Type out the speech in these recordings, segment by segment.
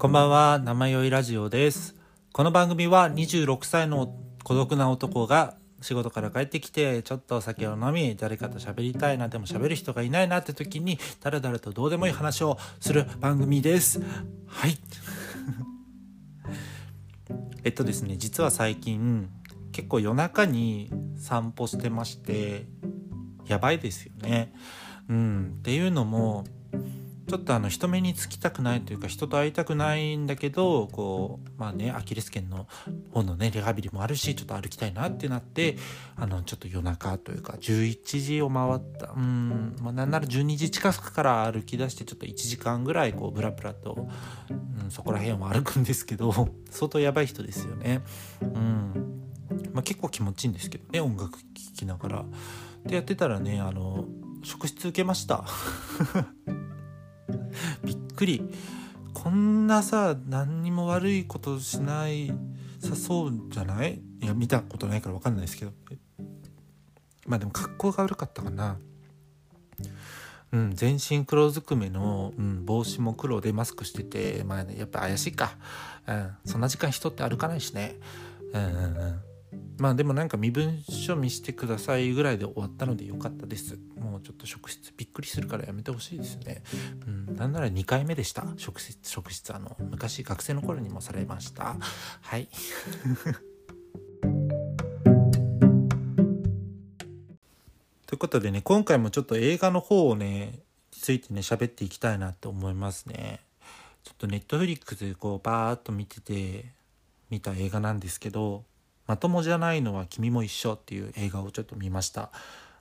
こんばんは、生酔いラジオです。この番組は26歳の孤独な男が仕事から帰ってきて、ちょっとお酒を飲み、誰かと喋りたいな、でも喋る人がいないなって時に、だらだらとどうでもいい話をする番組です。はい。えっとですね、実は最近、結構夜中に散歩してまして、やばいですよね。うん。っていうのも、ちょっとあの人目につきたくないというか人と会いたくないんだけどこうまあねアキレス腱の方のねリハビリもあるしちょっと歩きたいなってなってあのちょっと夜中というか11時を回ったうんまあなんなら12時近くから歩き出してちょっと1時間ぐらいこうブラブラと、うん、そこら辺を歩くんですけど 相当やばい人ですよね。うんまあ、結構気持ちいいんですけどね音楽聴きながら。でやってたらねあの職質受けました。びっくり。こんなさ何にも悪いことしないさそうじゃない？いや見たことないから分かんないですけど。まあでも格好が悪かったかな。うん全身黒ずくめの、うん、帽子も黒でマスクしててまあ、ね、やっぱ怪しいか、うん、そんな時間人って歩かないしね。うんうんうん。まあでもなんか身分証見してくださいぐらいで終わったのでよかったです。もうちょっと職質びっくりするからやめてほしいですね。うん、なんなら2回目でした。職質、職質、あの、昔学生の頃にもされました。はい。ということでね、今回もちょっと映画の方をね、ついてね、喋っていきたいなって思いますね。ちょっとネットフリックスでこうバーっと見てて、見た映画なんですけど、まともじゃないのは君も一緒っていう映画をちょっと見ました。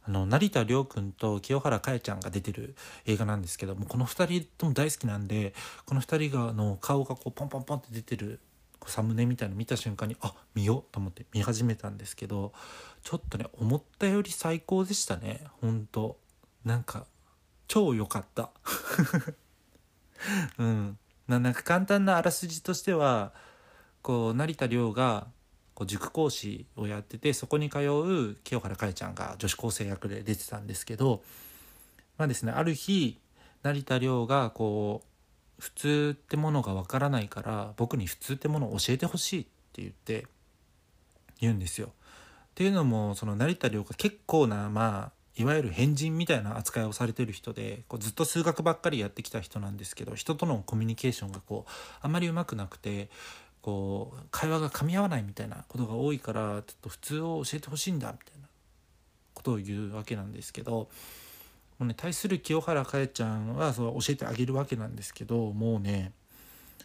あの成田凌君と清原果耶ちゃんが出てる映画なんですけどもこの2人とも大好きなんでこの2人がの顔がこうポンポンポンって出てるサムネみたいの見た瞬間にあ見ようと思って見始めたんですけどちょっとね思ったより最高でしたね。ほんと。なんか超良かった。うん。ななんか簡単なあらすじとしてはこう成田凌がこう塾講師をやっててそこに通う清原果耶ちゃんが女子高生役で出てたんですけどまあですねある日成田凌がこう普通ってものがわからないから僕に普通ってものを教えてほしいって言って言うんですよ。っていうのもその成田凌が結構なまあいわゆる変人みたいな扱いをされてる人でこうずっと数学ばっかりやってきた人なんですけど人とのコミュニケーションがこうあまりうまくなくてこう会話が噛み合わないみたいなことが多いからちょっと普通を教えてほしいんだみたいなことを言うわけなんですけどもうね対する清原果耶ちゃんはそう教えてあげるわけなんですけどもうね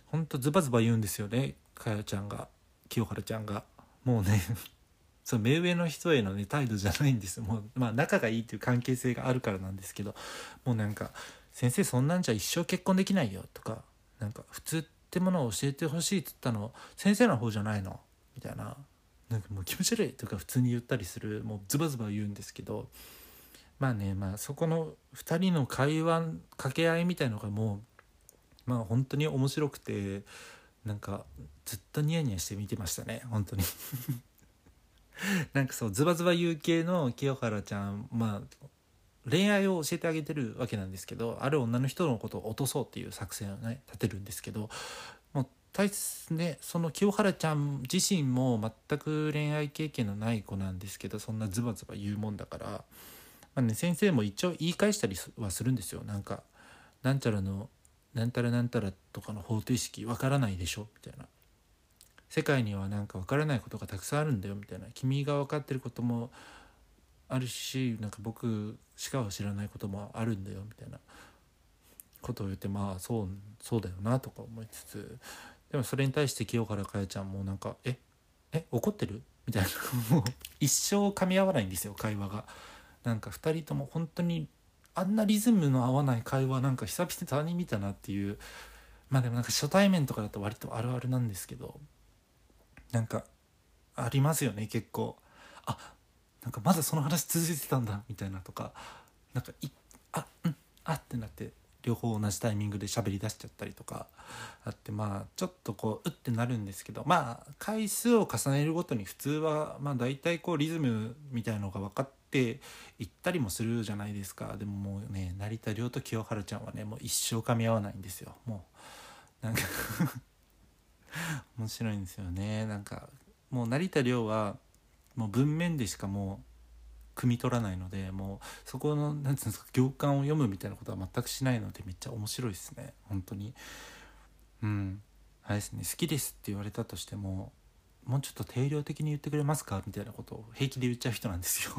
ほんとズバズバ言うんですよね果耶ちゃんが。清原ちゃんが。もうね そう目上の人へのね態度じゃないんですもうまあ仲がいいっていう関係性があるからなんですけどもうなんか「先生そんなんじゃ一生結婚できないよ」とかなんか普通ってものを教えてほしいっつったの先生の方じゃないのみたいななんかもう気持ち悪いとか普通に言ったりするもうズバズバ言うんですけどまあねまあそこの2人の会話掛け合いみたいのがもうまあ本当に面白くてなんかずっとニヤニヤして見てましたね本当になんかそうズバズバ言う系の清原ちゃんまあ恋愛を教えてあげてるわけなんですけどある女の人のことを落とそうっていう作戦をね立てるんですけどもう大ねその清原ちゃん自身も全く恋愛経験のない子なんですけどそんなズバズバ言うもんだから、まあね、先生も一応言い返したりはするんですよ。なんかなんちゃらのなんたらなんたらとかの方程式わからないでしょみたいな。世界にはなんかわからないことがたくさんあるんだよみたいな。君が分かってることもあるしなんか僕しか知らないこともあるんだよみたいなことを言ってまあそうそうだよなとか思いつつでもそれに対して清原果耶ちゃんもなんか「ええ怒ってる?」みたいなもう一生噛み合わないんですよ会話が。なんか2人とも本当にあんなリズムの合わない会話なんか久々に見たなっていうまあでもなんか初対面とかだと割とあるあるなんですけどなんかありますよね結構あなんかまだその話続いてたんだみたいなとかなんかいあうんあってなって両方同じタイミングで喋り出しちゃったりとかあってまあちょっとこううってなるんですけどまあ回数を重ねるごとに普通はまあ大体こうリズムみたいのが分かっていったりもするじゃないですか。でももうね成田凌と清原ちゃんはねもう一生噛み合わないんですよ。もうなんか 面白いんですよね。なんかもう成田凌はもう文面でしかもう汲み取らないのでもうそこの何て言うんですか行間を読むみたいなことは全くしないのでめっちゃ面白いですね。本当に。うん。あれですね。好きですって言われたとしてももうちょっと定量的に言ってくれますか？みたいなことを平気で言っちゃう人なんですよ。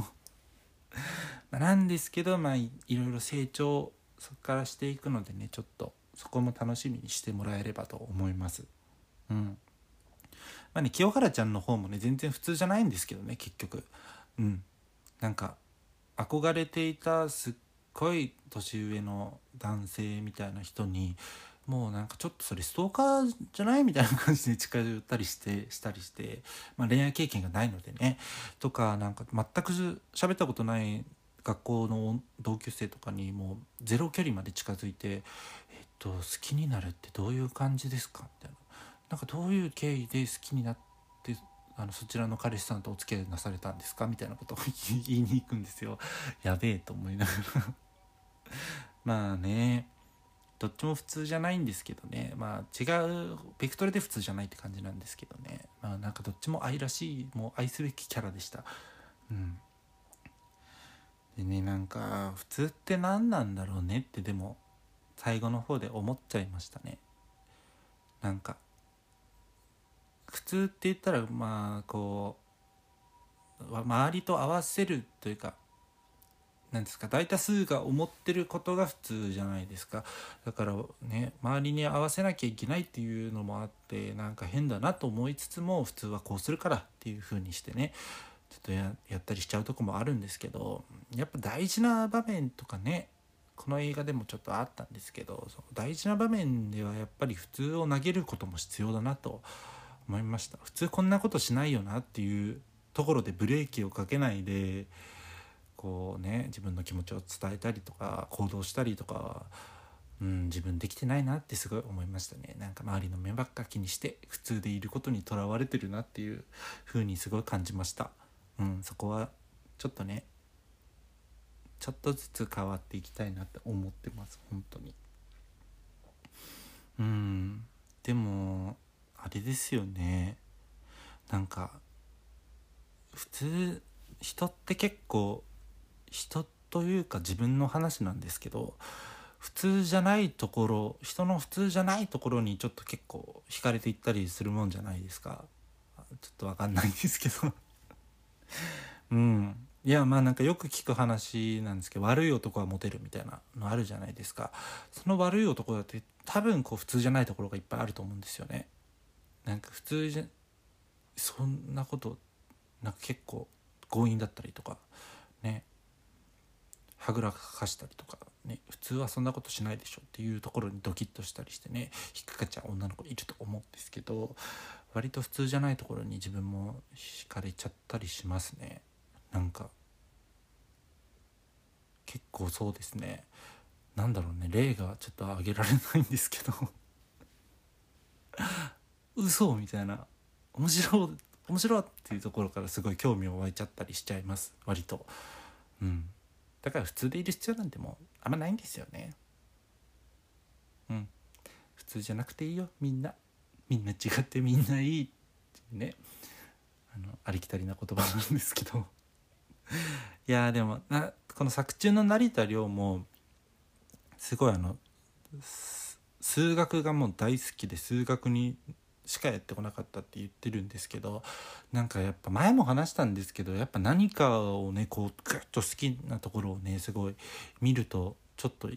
なんですけどまあいろいろ成長そこからしていくのでねちょっとそこも楽しみにしてもらえればと思います。うん。まあね清原ちゃんの方もね全然普通じゃないんですけどね結局。うん。なんか憧れていたすっごい年上の男性みたいな人にもうなんかちょっとそれストーカーじゃないみたいな感じで近寄ったりしてしたりして、まあ、恋愛経験がないのでね。とかなんか全く喋ったことない学校の同級生とかにもうゼロ距離まで近づいて「えっと好きになるってどういう感じですか?」みたいな。なんかどういう経緯で好きになってあのそちらの彼氏さんとお付き合いなされたんですかみたいなことを言いに行くんですよ。やべえと思いながら。まあねどっちも普通じゃないんですけどね。まあ違うベクトルで普通じゃないって感じなんですけどね。まあなんかどっちも愛らしいもう愛すべきキャラでした。うん。でねなんか普通って何なんだろうねってでも最後の方で思っちゃいましたね。なんか普通って言ったらまあこう周りと合わせるというか何ですか大多数が思ってることが普通じゃないですか。だからね周りに合わせなきゃいけないっていうのもあってなんか変だなと思いつつも普通はこうするからっていう風にしてねちょっとやったりしちゃうとこもあるんですけどやっぱ大事な場面とかねこの映画でもちょっとあったんですけど大事な場面ではやっぱり普通を投げることも必要だなと思いました。普通こんなことしないよなっていうところでブレーキをかけないでこうね自分の気持ちを伝えたりとか行動したりとか、うん、自分できてないなってすごい思いましたね。なんか周りの目ばっか気にして普通でいることにとらわれてるなっていう風にすごい感じました、うん、そこはちょっとねちょっとずつ変わっていきたいなって思ってます。本当に。うんでもあれですよね。なんか普通人って結構人というか自分の話なんですけど普通じゃないところ人の普通じゃないところにちょっと結構惹かれていったりするもんじゃないですか。ちょっと分かんないんですけど。うん。いやまあなんかよく聞く話なんですけど悪い男はモテるみたいなのあるじゃないですか。その悪い男だって多分こう普通じゃないところがいっぱいあると思うんですよね。なんか普通じゃそんなことなんか結構強引だったりとかね。はぐらかしたりとかね。普通はそんなことしないでしょっていうところにドキッとしたりしてね。引っかかっちゃう女の子いると思うんですけど割と普通じゃないところに自分も惹かれちゃったりしますね。なんか結構そうですね。なんだろうね。例がちょっと挙げられないんですけど。嘘みたいな。面白い面白いっていうところからすごい興味を湧いちゃったりしちゃいます。割と。うん。だから普通でいる必要なんてもうあんまないんですよね。うん。普通じゃなくていいよ。みんな。みんな違ってみんないい。っていうね。あのありきたりな言葉なんですけど。いやでもなこの作中の成田凌もすごいあの数学がもう大好きで数学にしかやってこなかったって言ってるんですけどなんかやっぱ前も話したんですけどやっぱ何かをねこうグッと好きなところをねすごい見るとちょっと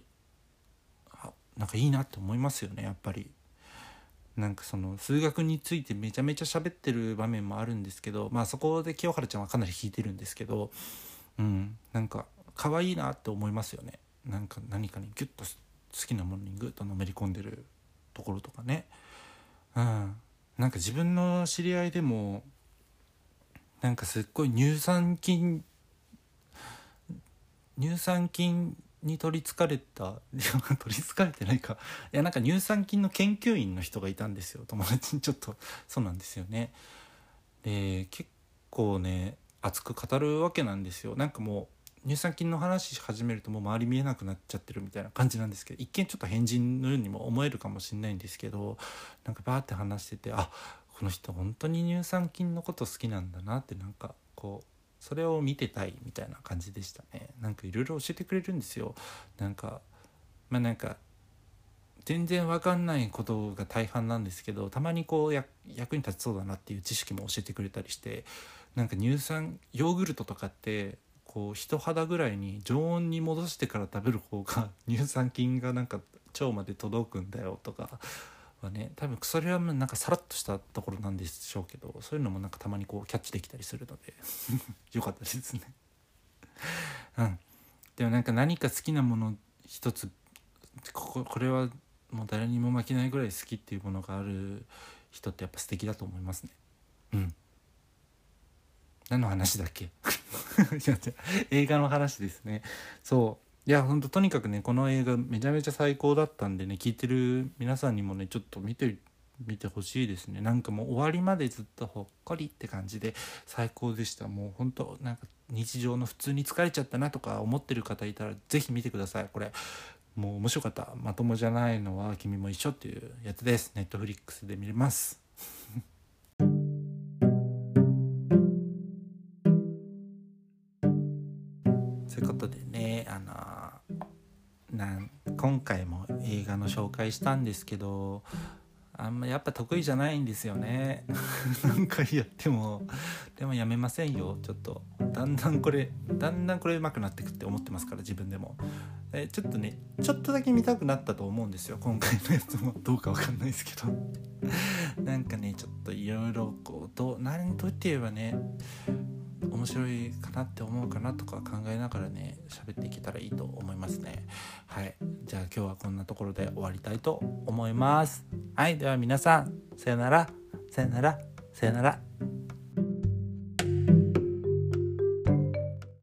なんかいいなって思いますよねやっぱり。なんかその数学についてめちゃめちゃ喋ってる場面もあるんですけどまあそこで清原ちゃんはかなり弾いてるんですけどうんなんか可愛いなって思いますよねなんか何かにギュッと好きなものにグッとのめり込んでるところとかね。うん、なんか自分の知り合いでもなんかすっごい乳酸菌乳酸菌に取りつかれた 取りつかれてないか。いやなんか乳酸菌の研究員の人がいたんですよ。友達に。ちょっとそうなんですよね。で結構ね熱く語るわけなんですよ。なんかもう乳酸菌の話し始めるともう周り見えなくなっちゃってるみたいな感じなんですけど一見ちょっと変人のようにも思えるかもしれないんですけどなんかバーって話しててあこの人本当に乳酸菌のこと好きなんだなってなんかこうそれを見てたいみたいな感じでしたね。なんかいろいろ教えてくれるんですよ。なんかまあなんか全然わかんないことが大半なんですけどたまにこう役に立ちそうだなっていう知識も教えてくれたりしてなんか乳酸ヨーグルトとかってこう人肌ぐらいに常温に戻してから食べる方が 乳酸菌がなんか腸まで届くんだよとかはね多分それはなんかさらっとしたところなんでしょうけどそういうのもなんかたまにこうキャッチできたりするので よかったですね。うん。でもなんか何か好きなもの一つこここれはもう誰にも負けないぐらい好きっていうものがある人ってやっぱ素敵だと思いますね。うん。何の話だっけ？映画の話ですね。そう。いやほんととにかくねこの映画めちゃめちゃ最高だったんでね聞いてる皆さんにもねちょっと見て見てほしいですね。なんかもう終わりまでずっとほっこりって感じで最高でした。もうほんとなんか日常の普通に疲れちゃったなとか思ってる方いたら是非見てください。これもう面白かった。まともじゃないのは君も一緒っていうやつです。ネットフリックスで見れます。そういうことでねあのなん今回も映画の紹介したんですけどあんまやっぱ得意じゃないんですよね。何回やってもでもやめませんよ。ちょっとだんだんこれだんだんこれ上手くなってくって思ってますから自分でも。えちょっとねちょっとだけ見たくなったと思うんですよ。今回のやつも。どうかわかんないですけど。なんかねちょっといろいろこうどう何と言えばね面白いかなって思うかなとか考えながらね喋っていけたらいいと思いますね。はい。じゃあ今日はこんなところで終わりたいと思います。はい。では皆さんさよなら。さよなら。さよなら。